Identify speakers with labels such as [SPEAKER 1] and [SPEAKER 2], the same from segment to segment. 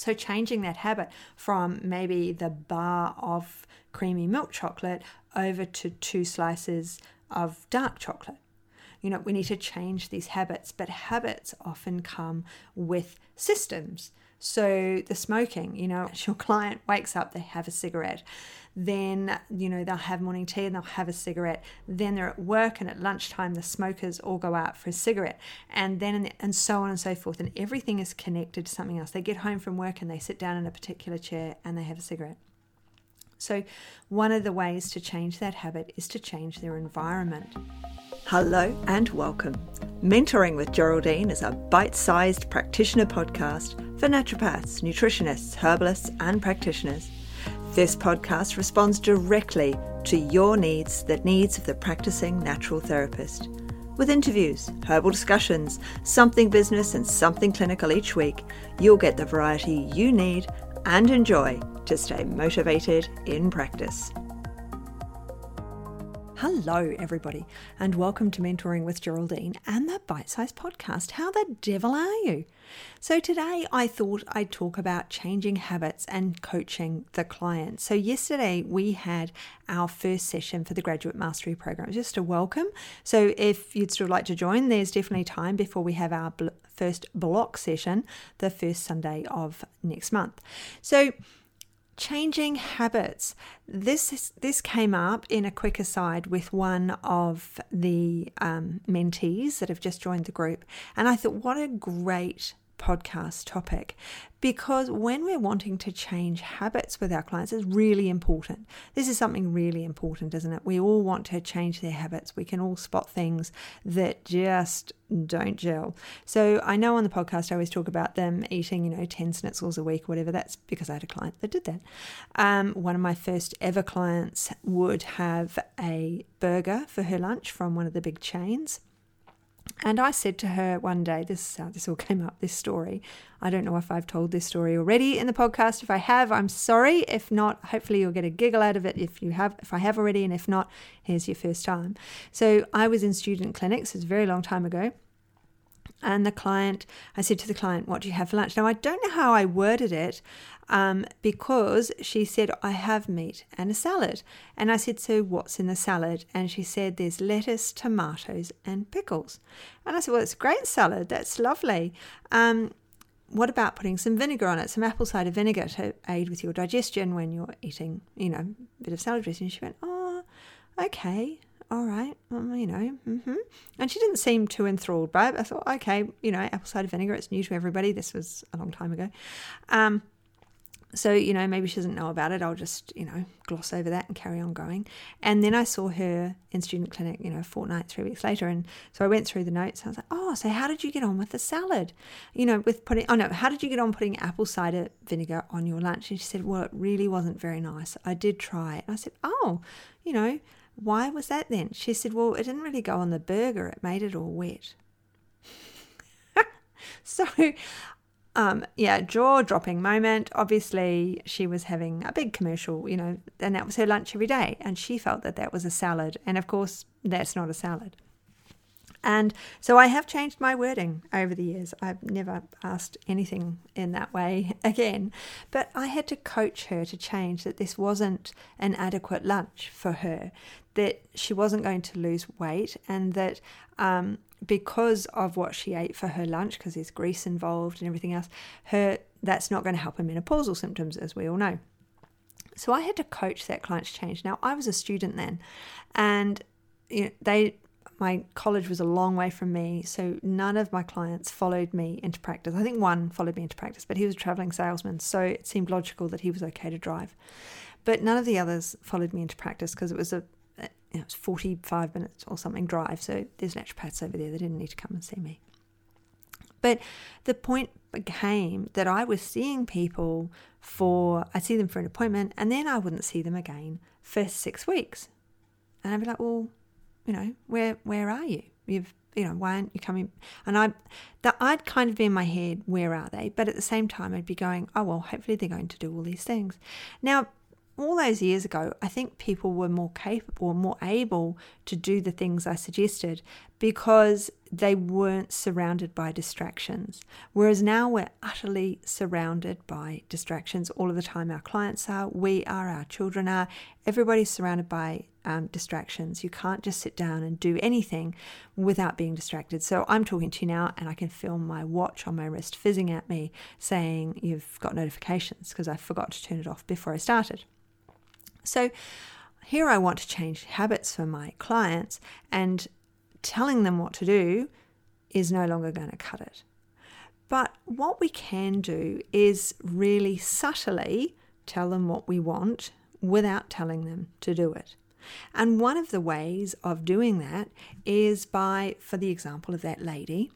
[SPEAKER 1] So, changing that habit from maybe the bar of creamy milk chocolate over to two slices of dark chocolate. You know, we need to change these habits, but habits often come with systems. So, the smoking, you know, your client wakes up, they have a cigarette then you know they'll have morning tea and they'll have a cigarette then they're at work and at lunchtime the smokers all go out for a cigarette and then the, and so on and so forth and everything is connected to something else. They get home from work and they sit down in a particular chair and they have a cigarette. So one of the ways to change that habit is to change their environment.
[SPEAKER 2] Hello and welcome. Mentoring with Geraldine is a bite sized practitioner podcast for naturopaths, nutritionists, herbalists, and practitioners. This podcast responds directly to your needs, the needs of the practicing natural therapist. With interviews, herbal discussions, something business, and something clinical each week, you'll get the variety you need and enjoy to stay motivated in practice.
[SPEAKER 1] Hello, everybody, and welcome to Mentoring with Geraldine and the Bite Size Podcast. How the devil are you? So, today I thought I'd talk about changing habits and coaching the client. So, yesterday we had our first session for the Graduate Mastery Program, just a welcome. So, if you'd still like to join, there's definitely time before we have our first block session the first Sunday of next month. So, changing habits. This this came up in a quick aside with one of the um, mentees that have just joined the group, and I thought, what a great podcast topic because when we're wanting to change habits with our clients, it's really important. This is something really important, isn't it? We all want to change their habits. We can all spot things that just don't gel. So I know on the podcast I always talk about them eating, you know, 10 schnitzels a week or whatever. That's because I had a client that did that. Um, one of my first ever clients would have a burger for her lunch from one of the big chains and I said to her one day, this is how this all came up, this story. I don't know if I've told this story already in the podcast. If I have, I'm sorry. If not, hopefully you'll get a giggle out of it if you have if I have already, and if not, here's your first time. So I was in student clinics, it's a very long time ago. And the client, I said to the client, What do you have for lunch? Now, I don't know how I worded it um, because she said, I have meat and a salad. And I said, So what's in the salad? And she said, There's lettuce, tomatoes, and pickles. And I said, Well, it's a great salad. That's lovely. Um, what about putting some vinegar on it, some apple cider vinegar to aid with your digestion when you're eating, you know, a bit of salad dressing? She went, Oh, okay all right, you know, mm-hmm. and she didn't seem too enthralled by it. I thought, okay, you know, apple cider vinegar, it's new to everybody. This was a long time ago. Um, so, you know, maybe she doesn't know about it. I'll just, you know, gloss over that and carry on going. And then I saw her in student clinic, you know, fortnight, three weeks later. And so I went through the notes. I was like, oh, so how did you get on with the salad? You know, with putting, oh no, how did you get on putting apple cider vinegar on your lunch? And she said, well, it really wasn't very nice. I did try it. And I said, oh, you know, why was that then? She said, Well, it didn't really go on the burger, it made it all wet. so, um, yeah, jaw dropping moment. Obviously, she was having a big commercial, you know, and that was her lunch every day. And she felt that that was a salad. And of course, that's not a salad. And so I have changed my wording over the years. I've never asked anything in that way again. But I had to coach her to change that this wasn't an adequate lunch for her, that she wasn't going to lose weight, and that um, because of what she ate for her lunch, because there's grease involved and everything else, her that's not going to help her menopausal symptoms, as we all know. So I had to coach that client to change. Now I was a student then, and you know, they my college was a long way from me, so none of my clients followed me into practice. I think one followed me into practice, but he was a traveling salesman, so it seemed logical that he was okay to drive. But none of the others followed me into practice because it was a uh, you know, it was 45 minutes or something drive, so there's naturopaths over there. They didn't need to come and see me. But the point became that I was seeing people for, I'd see them for an appointment and then I wouldn't see them again for six weeks. And I'd be like, well, you know, where where are you? You've you know, why aren't you coming? And I, that I'd kind of be in my head, where are they? But at the same time, I'd be going, oh well, hopefully they're going to do all these things. Now, all those years ago, I think people were more capable, more able to do the things I suggested. Because they weren't surrounded by distractions. Whereas now we're utterly surrounded by distractions all of the time. Our clients are, we are, our children are, everybody's surrounded by um, distractions. You can't just sit down and do anything without being distracted. So I'm talking to you now, and I can feel my watch on my wrist fizzing at me saying you've got notifications because I forgot to turn it off before I started. So here I want to change habits for my clients, and telling them what to do is no longer going to cut it. But what we can do is really subtly tell them what we want without telling them to do it. And one of the ways of doing that is by, for the example of that lady,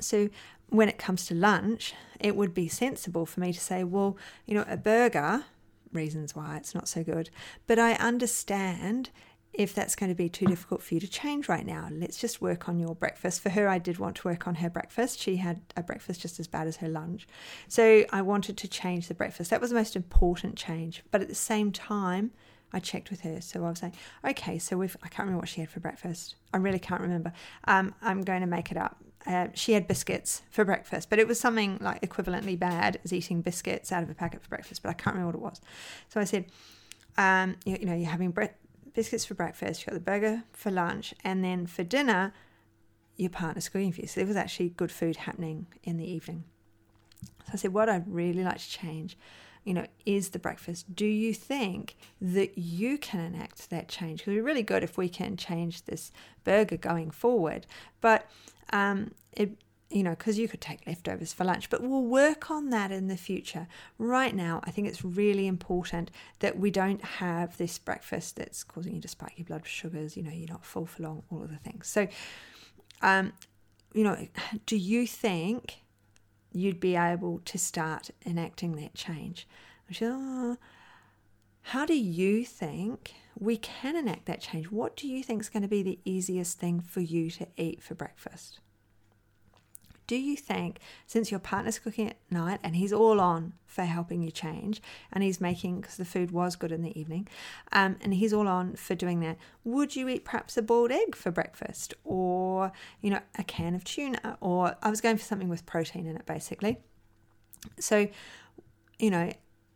[SPEAKER 1] so when it comes to lunch, it would be sensible for me to say, well, you know, a burger, reasons why it's not so good, but I understand if that's going to be too difficult for you to change right now, let's just work on your breakfast. For her, I did want to work on her breakfast. She had a breakfast just as bad as her lunch. So I wanted to change the breakfast. That was the most important change. But at the same time, I checked with her. So I was saying, okay, so we've, I can't remember what she had for breakfast. I really can't remember. Um, I'm going to make it up. Uh, she had biscuits for breakfast, but it was something like equivalently bad as eating biscuits out of a packet for breakfast, but I can't remember what it was. So I said, um, you, you know, you're having bre- biscuits for breakfast, you got the burger for lunch, and then for dinner, your partner's cooking for you. So there was actually good food happening in the evening. So I said, what I'd really like to change, you know, is the breakfast. Do you think that you can enact that change? Because it'd be really good if we can change this burger going forward. But um, it you know, because you could take leftovers for lunch, but we'll work on that in the future. Right now, I think it's really important that we don't have this breakfast that's causing you to spike your blood sugars, you know, you're not full for long, all of the things. So, um, you know, do you think you'd be able to start enacting that change? Oh, how do you think we can enact that change? What do you think is going to be the easiest thing for you to eat for breakfast? Do you think, since your partner's cooking at night and he's all on for helping you change, and he's making, because the food was good in the evening, um, and he's all on for doing that, would you eat perhaps a boiled egg for breakfast or, you know, a can of tuna? Or I was going for something with protein in it, basically. So, you know,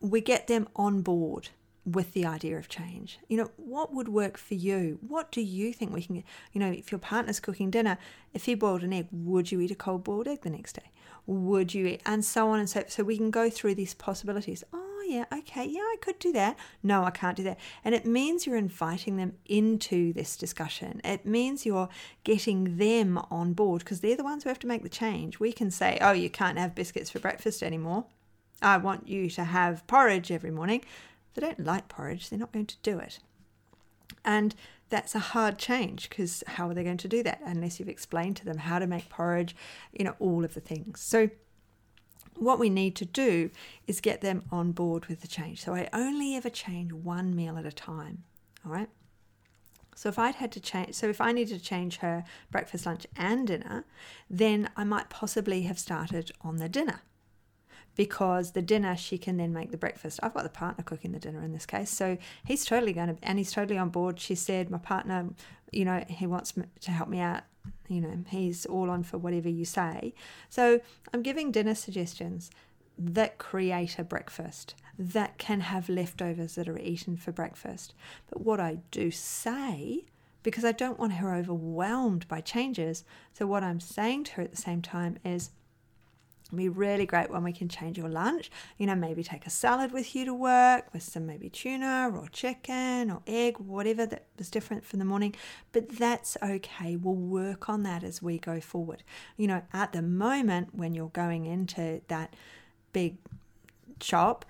[SPEAKER 1] we get them on board with the idea of change. You know, what would work for you? What do you think we can? You know, if your partner's cooking dinner, if he boiled an egg, would you eat a cold boiled egg the next day? Would you eat? And so on and so forth. So we can go through these possibilities. Oh, yeah, okay, yeah, I could do that. No, I can't do that. And it means you're inviting them into this discussion. It means you're getting them on board because they're the ones who have to make the change. We can say, oh, you can't have biscuits for breakfast anymore. I want you to have porridge every morning they don't like porridge, they're not going to do it. And that's a hard change because how are they going to do that unless you've explained to them how to make porridge, you know, all of the things. So, what we need to do is get them on board with the change. So, I only ever change one meal at a time. All right. So if I'd had to change, so if I needed to change her breakfast, lunch, and dinner, then I might possibly have started on the dinner because the dinner she can then make the breakfast. I've got the partner cooking the dinner in this case, so he's totally going to, and he's totally on board. She said, my partner, you know, he wants to help me out. You know, he's all on for whatever you say. So I'm giving dinner suggestions that create a breakfast that can have leftovers that are eaten for breakfast. But what I do say because I don't want her overwhelmed by changes. So, what I'm saying to her at the same time is be really great when we can change your lunch. You know, maybe take a salad with you to work with some maybe tuna or chicken or egg, whatever that was different from the morning. But that's okay. We'll work on that as we go forward. You know, at the moment when you're going into that big shop,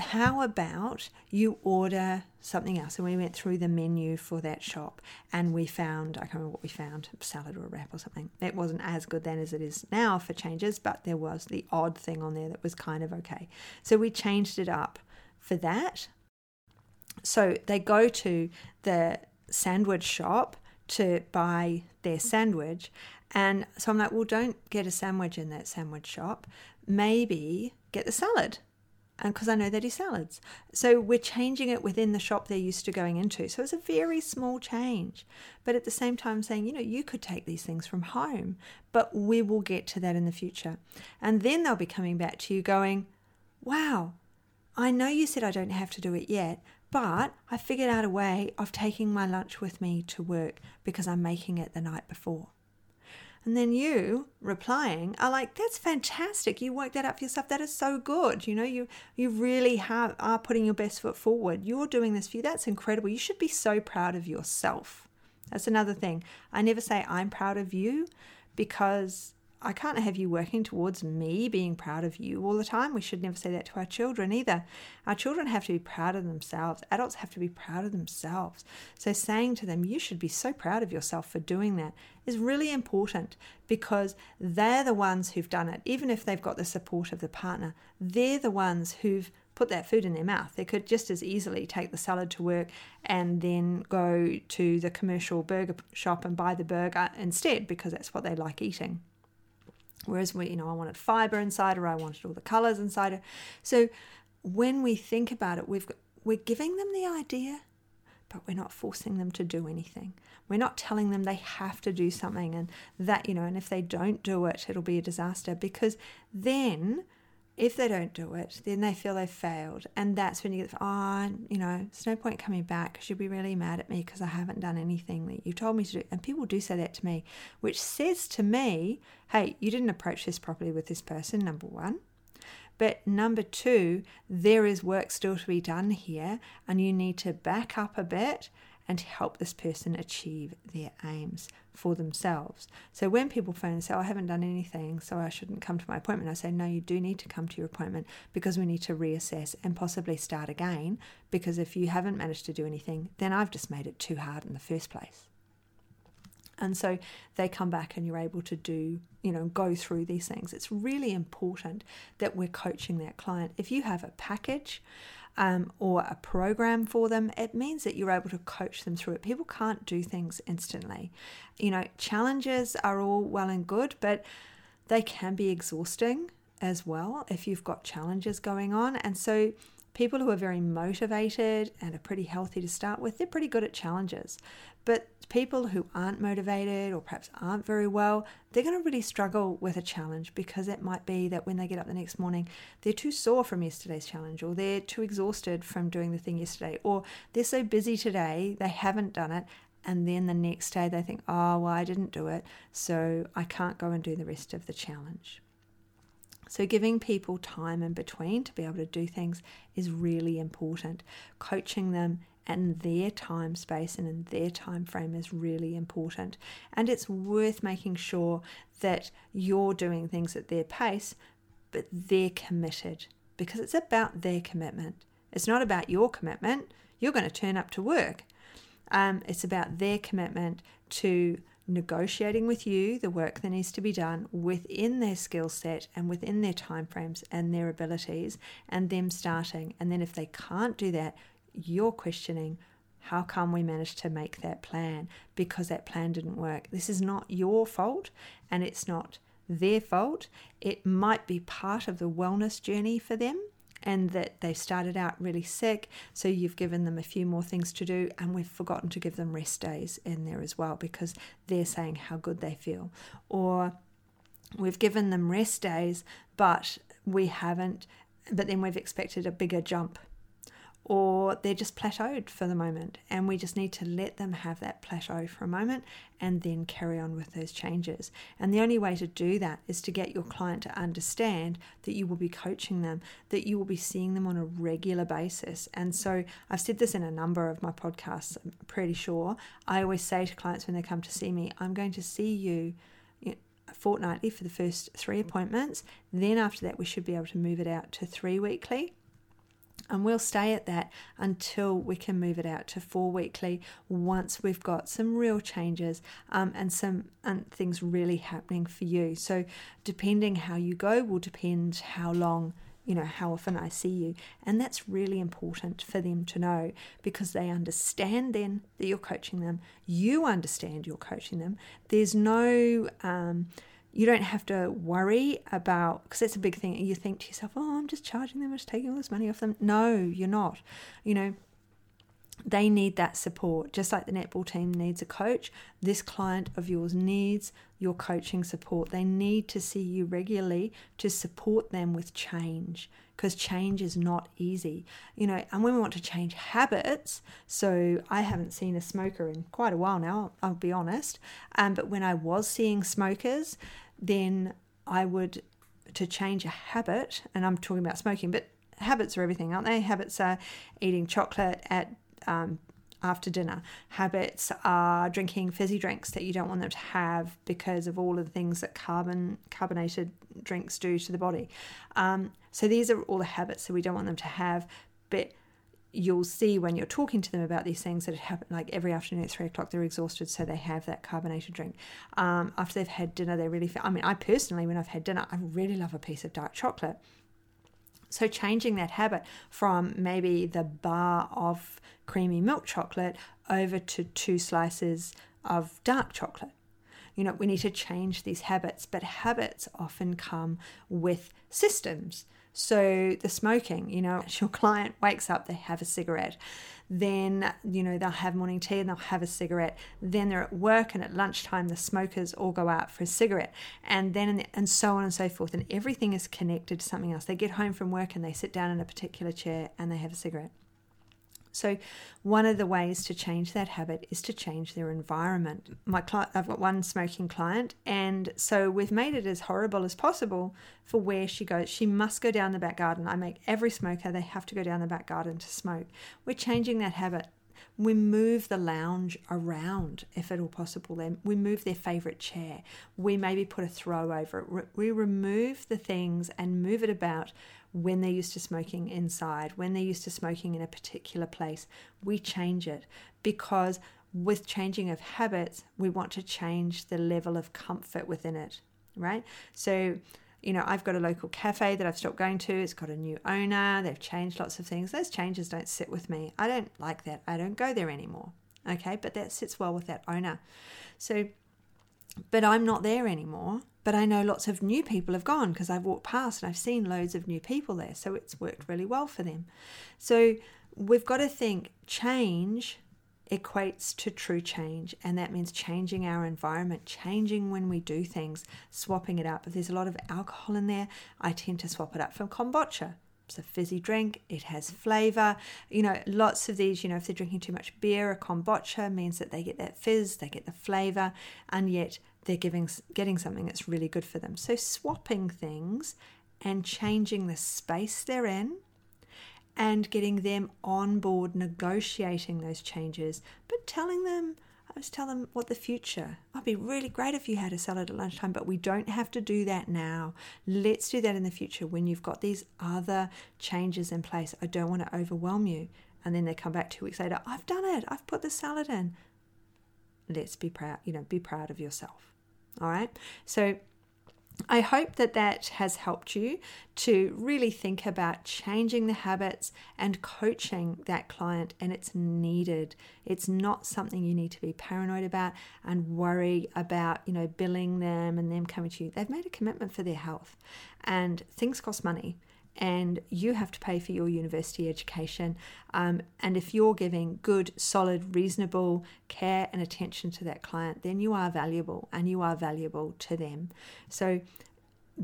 [SPEAKER 1] how about you order something else? And we went through the menu for that shop and we found, I can't remember what we found, salad or a wrap or something. It wasn't as good then as it is now for changes, but there was the odd thing on there that was kind of okay. So we changed it up for that. So they go to the sandwich shop to buy their sandwich. And so I'm like, well, don't get a sandwich in that sandwich shop. Maybe get the salad and because I know they do salads. So we're changing it within the shop they're used to going into. So it's a very small change. But at the same time, saying, you know, you could take these things from home, but we will get to that in the future. And then they'll be coming back to you going, wow, I know you said I don't have to do it yet, but I figured out a way of taking my lunch with me to work because I'm making it the night before. And then you replying are like, that's fantastic. You worked that out for yourself. That is so good. You know, you you really have are putting your best foot forward. You're doing this for you. That's incredible. You should be so proud of yourself. That's another thing. I never say I'm proud of you because I can't have you working towards me being proud of you all the time. We should never say that to our children either. Our children have to be proud of themselves. Adults have to be proud of themselves. So saying to them, you should be so proud of yourself for doing that is really important because they're the ones who've done it. Even if they've got the support of the partner, they're the ones who've put that food in their mouth. They could just as easily take the salad to work and then go to the commercial burger shop and buy the burger instead because that's what they like eating. Whereas we, you know, I wanted fiber inside or I wanted all the colors inside. So when we think about it, we've got, we're giving them the idea, but we're not forcing them to do anything. We're not telling them they have to do something and that, you know, and if they don't do it, it'll be a disaster because then if they don't do it, then they feel they've failed. And that's when you get, oh, you know, it's no point coming back because you'll be really mad at me because I haven't done anything that you told me to do. And people do say that to me, which says to me, hey, you didn't approach this properly with this person, number one. But number two, there is work still to be done here, and you need to back up a bit and help this person achieve their aims for themselves. So when people phone and say, oh, I haven't done anything, so I shouldn't come to my appointment, I say, no, you do need to come to your appointment because we need to reassess and possibly start again. Because if you haven't managed to do anything, then I've just made it too hard in the first place. And so they come back and you're able to do, you know, go through these things. It's really important that we're coaching that client. If you have a package, um, or a program for them, it means that you're able to coach them through it. People can't do things instantly. You know, challenges are all well and good, but they can be exhausting as well if you've got challenges going on. And so, people who are very motivated and are pretty healthy to start with, they're pretty good at challenges. But people who aren't motivated or perhaps aren't very well, they're going to really struggle with a challenge because it might be that when they get up the next morning, they're too sore from yesterday's challenge or they're too exhausted from doing the thing yesterday or they're so busy today they haven't done it. And then the next day they think, oh, well, I didn't do it, so I can't go and do the rest of the challenge. So, giving people time in between to be able to do things is really important. Coaching them and their time space and in their time frame is really important. And it's worth making sure that you're doing things at their pace, but they're committed because it's about their commitment. It's not about your commitment. You're going to turn up to work. Um, it's about their commitment to negotiating with you the work that needs to be done within their skill set and within their timeframes and their abilities and them starting and then if they can't do that you're questioning how come we managed to make that plan because that plan didn't work. This is not your fault and it's not their fault. It might be part of the wellness journey for them and that they started out really sick. So you've given them a few more things to do, and we've forgotten to give them rest days in there as well because they're saying how good they feel. Or we've given them rest days, but we haven't, but then we've expected a bigger jump or they're just plateaued for the moment. And we just need to let them have that plateau for a moment and then carry on with those changes. And the only way to do that is to get your client to understand that you will be coaching them, that you will be seeing them on a regular basis. And so I've said this in a number of my podcasts, I'm pretty sure. I always say to clients when they come to see me, I'm going to see you fortnightly for the first three appointments. Then after that, we should be able to move it out to three weekly. And we'll stay at that until we can move it out to four weekly once we've got some real changes um, and some things really happening for you. So, depending how you go, will depend how long you know how often I see you. And that's really important for them to know because they understand then that you're coaching them. You understand you're coaching them. There's no um, you don't have to worry about because that's a big thing. You think to yourself, "Oh, I'm just charging them, I'm just taking all this money off them." No, you're not. You know, they need that support just like the netball team needs a coach this client of yours needs your coaching support they need to see you regularly to support them with change because change is not easy you know and when we want to change habits so i haven't seen a smoker in quite a while now i'll be honest um, but when i was seeing smokers then i would to change a habit and i'm talking about smoking but habits are everything aren't they habits are eating chocolate at um, after dinner. Habits are drinking fizzy drinks that you don't want them to have because of all of the things that carbon carbonated drinks do to the body. Um, so these are all the habits that we don't want them to have, but you'll see when you're talking to them about these things that it happen like every afternoon at three o'clock they're exhausted so they have that carbonated drink um, after they've had dinner they really i mean i personally when i've had dinner i really love a piece of dark chocolate so, changing that habit from maybe the bar of creamy milk chocolate over to two slices of dark chocolate. You know, we need to change these habits, but habits often come with systems. So, the smoking, you know, your client wakes up, they have a cigarette then you know they'll have morning tea and they'll have a cigarette. Then they're at work and at lunchtime the smokers all go out for a cigarette. And then and so on and so forth. And everything is connected to something else. They get home from work and they sit down in a particular chair and they have a cigarette so, one of the ways to change that habit is to change their environment. My client, I've got one smoking client, and so we've made it as horrible as possible for where she goes. She must go down the back garden. I make every smoker they have to go down the back garden to smoke. We're changing that habit. We move the lounge around if at all possible. Then we move their favorite chair. We maybe put a throw over it. We remove the things and move it about when they're used to smoking inside, when they're used to smoking in a particular place. We change it because with changing of habits, we want to change the level of comfort within it, right? So, you know, I've got a local cafe that I've stopped going to. It's got a new owner. They've changed lots of things. Those changes don't sit with me. I don't like that. I don't go there anymore. Okay, but that sits well with that owner. So, but I'm not there anymore. But I know lots of new people have gone because I've walked past and I've seen loads of new people there. So it's worked really well for them. So we've got to think change equates to true change, and that means changing our environment, changing when we do things, swapping it up. If there's a lot of alcohol in there, I tend to swap it up from kombucha. It's a fizzy drink, it has flavor. You know, lots of these, you know, if they're drinking too much beer a kombucha, means that they get that fizz, they get the flavor, and yet they're giving getting something that's really good for them. So swapping things and changing the space they're in and getting them on board negotiating those changes, but telling them I always tell them what the future. It'd be really great if you had a salad at lunchtime, but we don't have to do that now. Let's do that in the future when you've got these other changes in place. I don't want to overwhelm you. And then they come back two weeks later, I've done it. I've put the salad in. Let's be proud, you know, be proud of yourself. All right. So I hope that that has helped you to really think about changing the habits and coaching that client, and it's needed. It's not something you need to be paranoid about and worry about, you know, billing them and them coming to you. They've made a commitment for their health, and things cost money and you have to pay for your university education. Um, and if you're giving good, solid, reasonable care and attention to that client, then you are valuable and you are valuable to them. So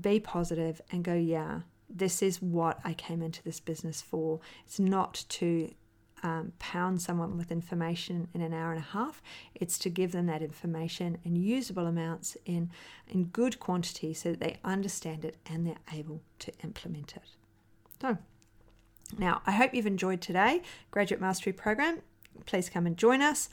[SPEAKER 1] be positive and go, yeah, this is what I came into this business for. It's not to um, pound someone with information in an hour and a half. It's to give them that information in usable amounts in, in good quantity so that they understand it and they're able to implement it. So, now I hope you've enjoyed today graduate mastery program. Please come and join us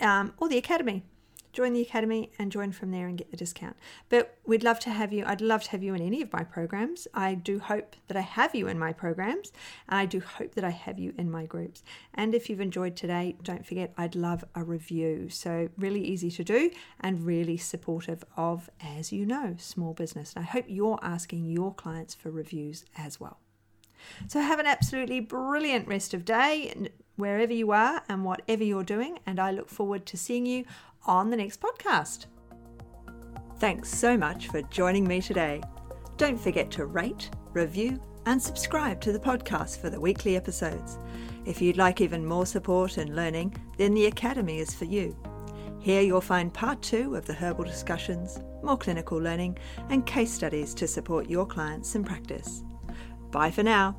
[SPEAKER 1] um, or the academy. Join the academy and join from there and get the discount. But we'd love to have you. I'd love to have you in any of my programs. I do hope that I have you in my programs. and I do hope that I have you in my groups. And if you've enjoyed today, don't forget I'd love a review. So, really easy to do and really supportive of, as you know, small business. And I hope you're asking your clients for reviews as well. So have an absolutely brilliant rest of day wherever you are and whatever you're doing. And I look forward to seeing you on the next podcast.
[SPEAKER 2] Thanks so much for joining me today. Don't forget to rate, review, and subscribe to the podcast for the weekly episodes. If you'd like even more support and learning, then the Academy is for you. Here you'll find part two of the herbal discussions, more clinical learning, and case studies to support your clients in practice. Bye for now.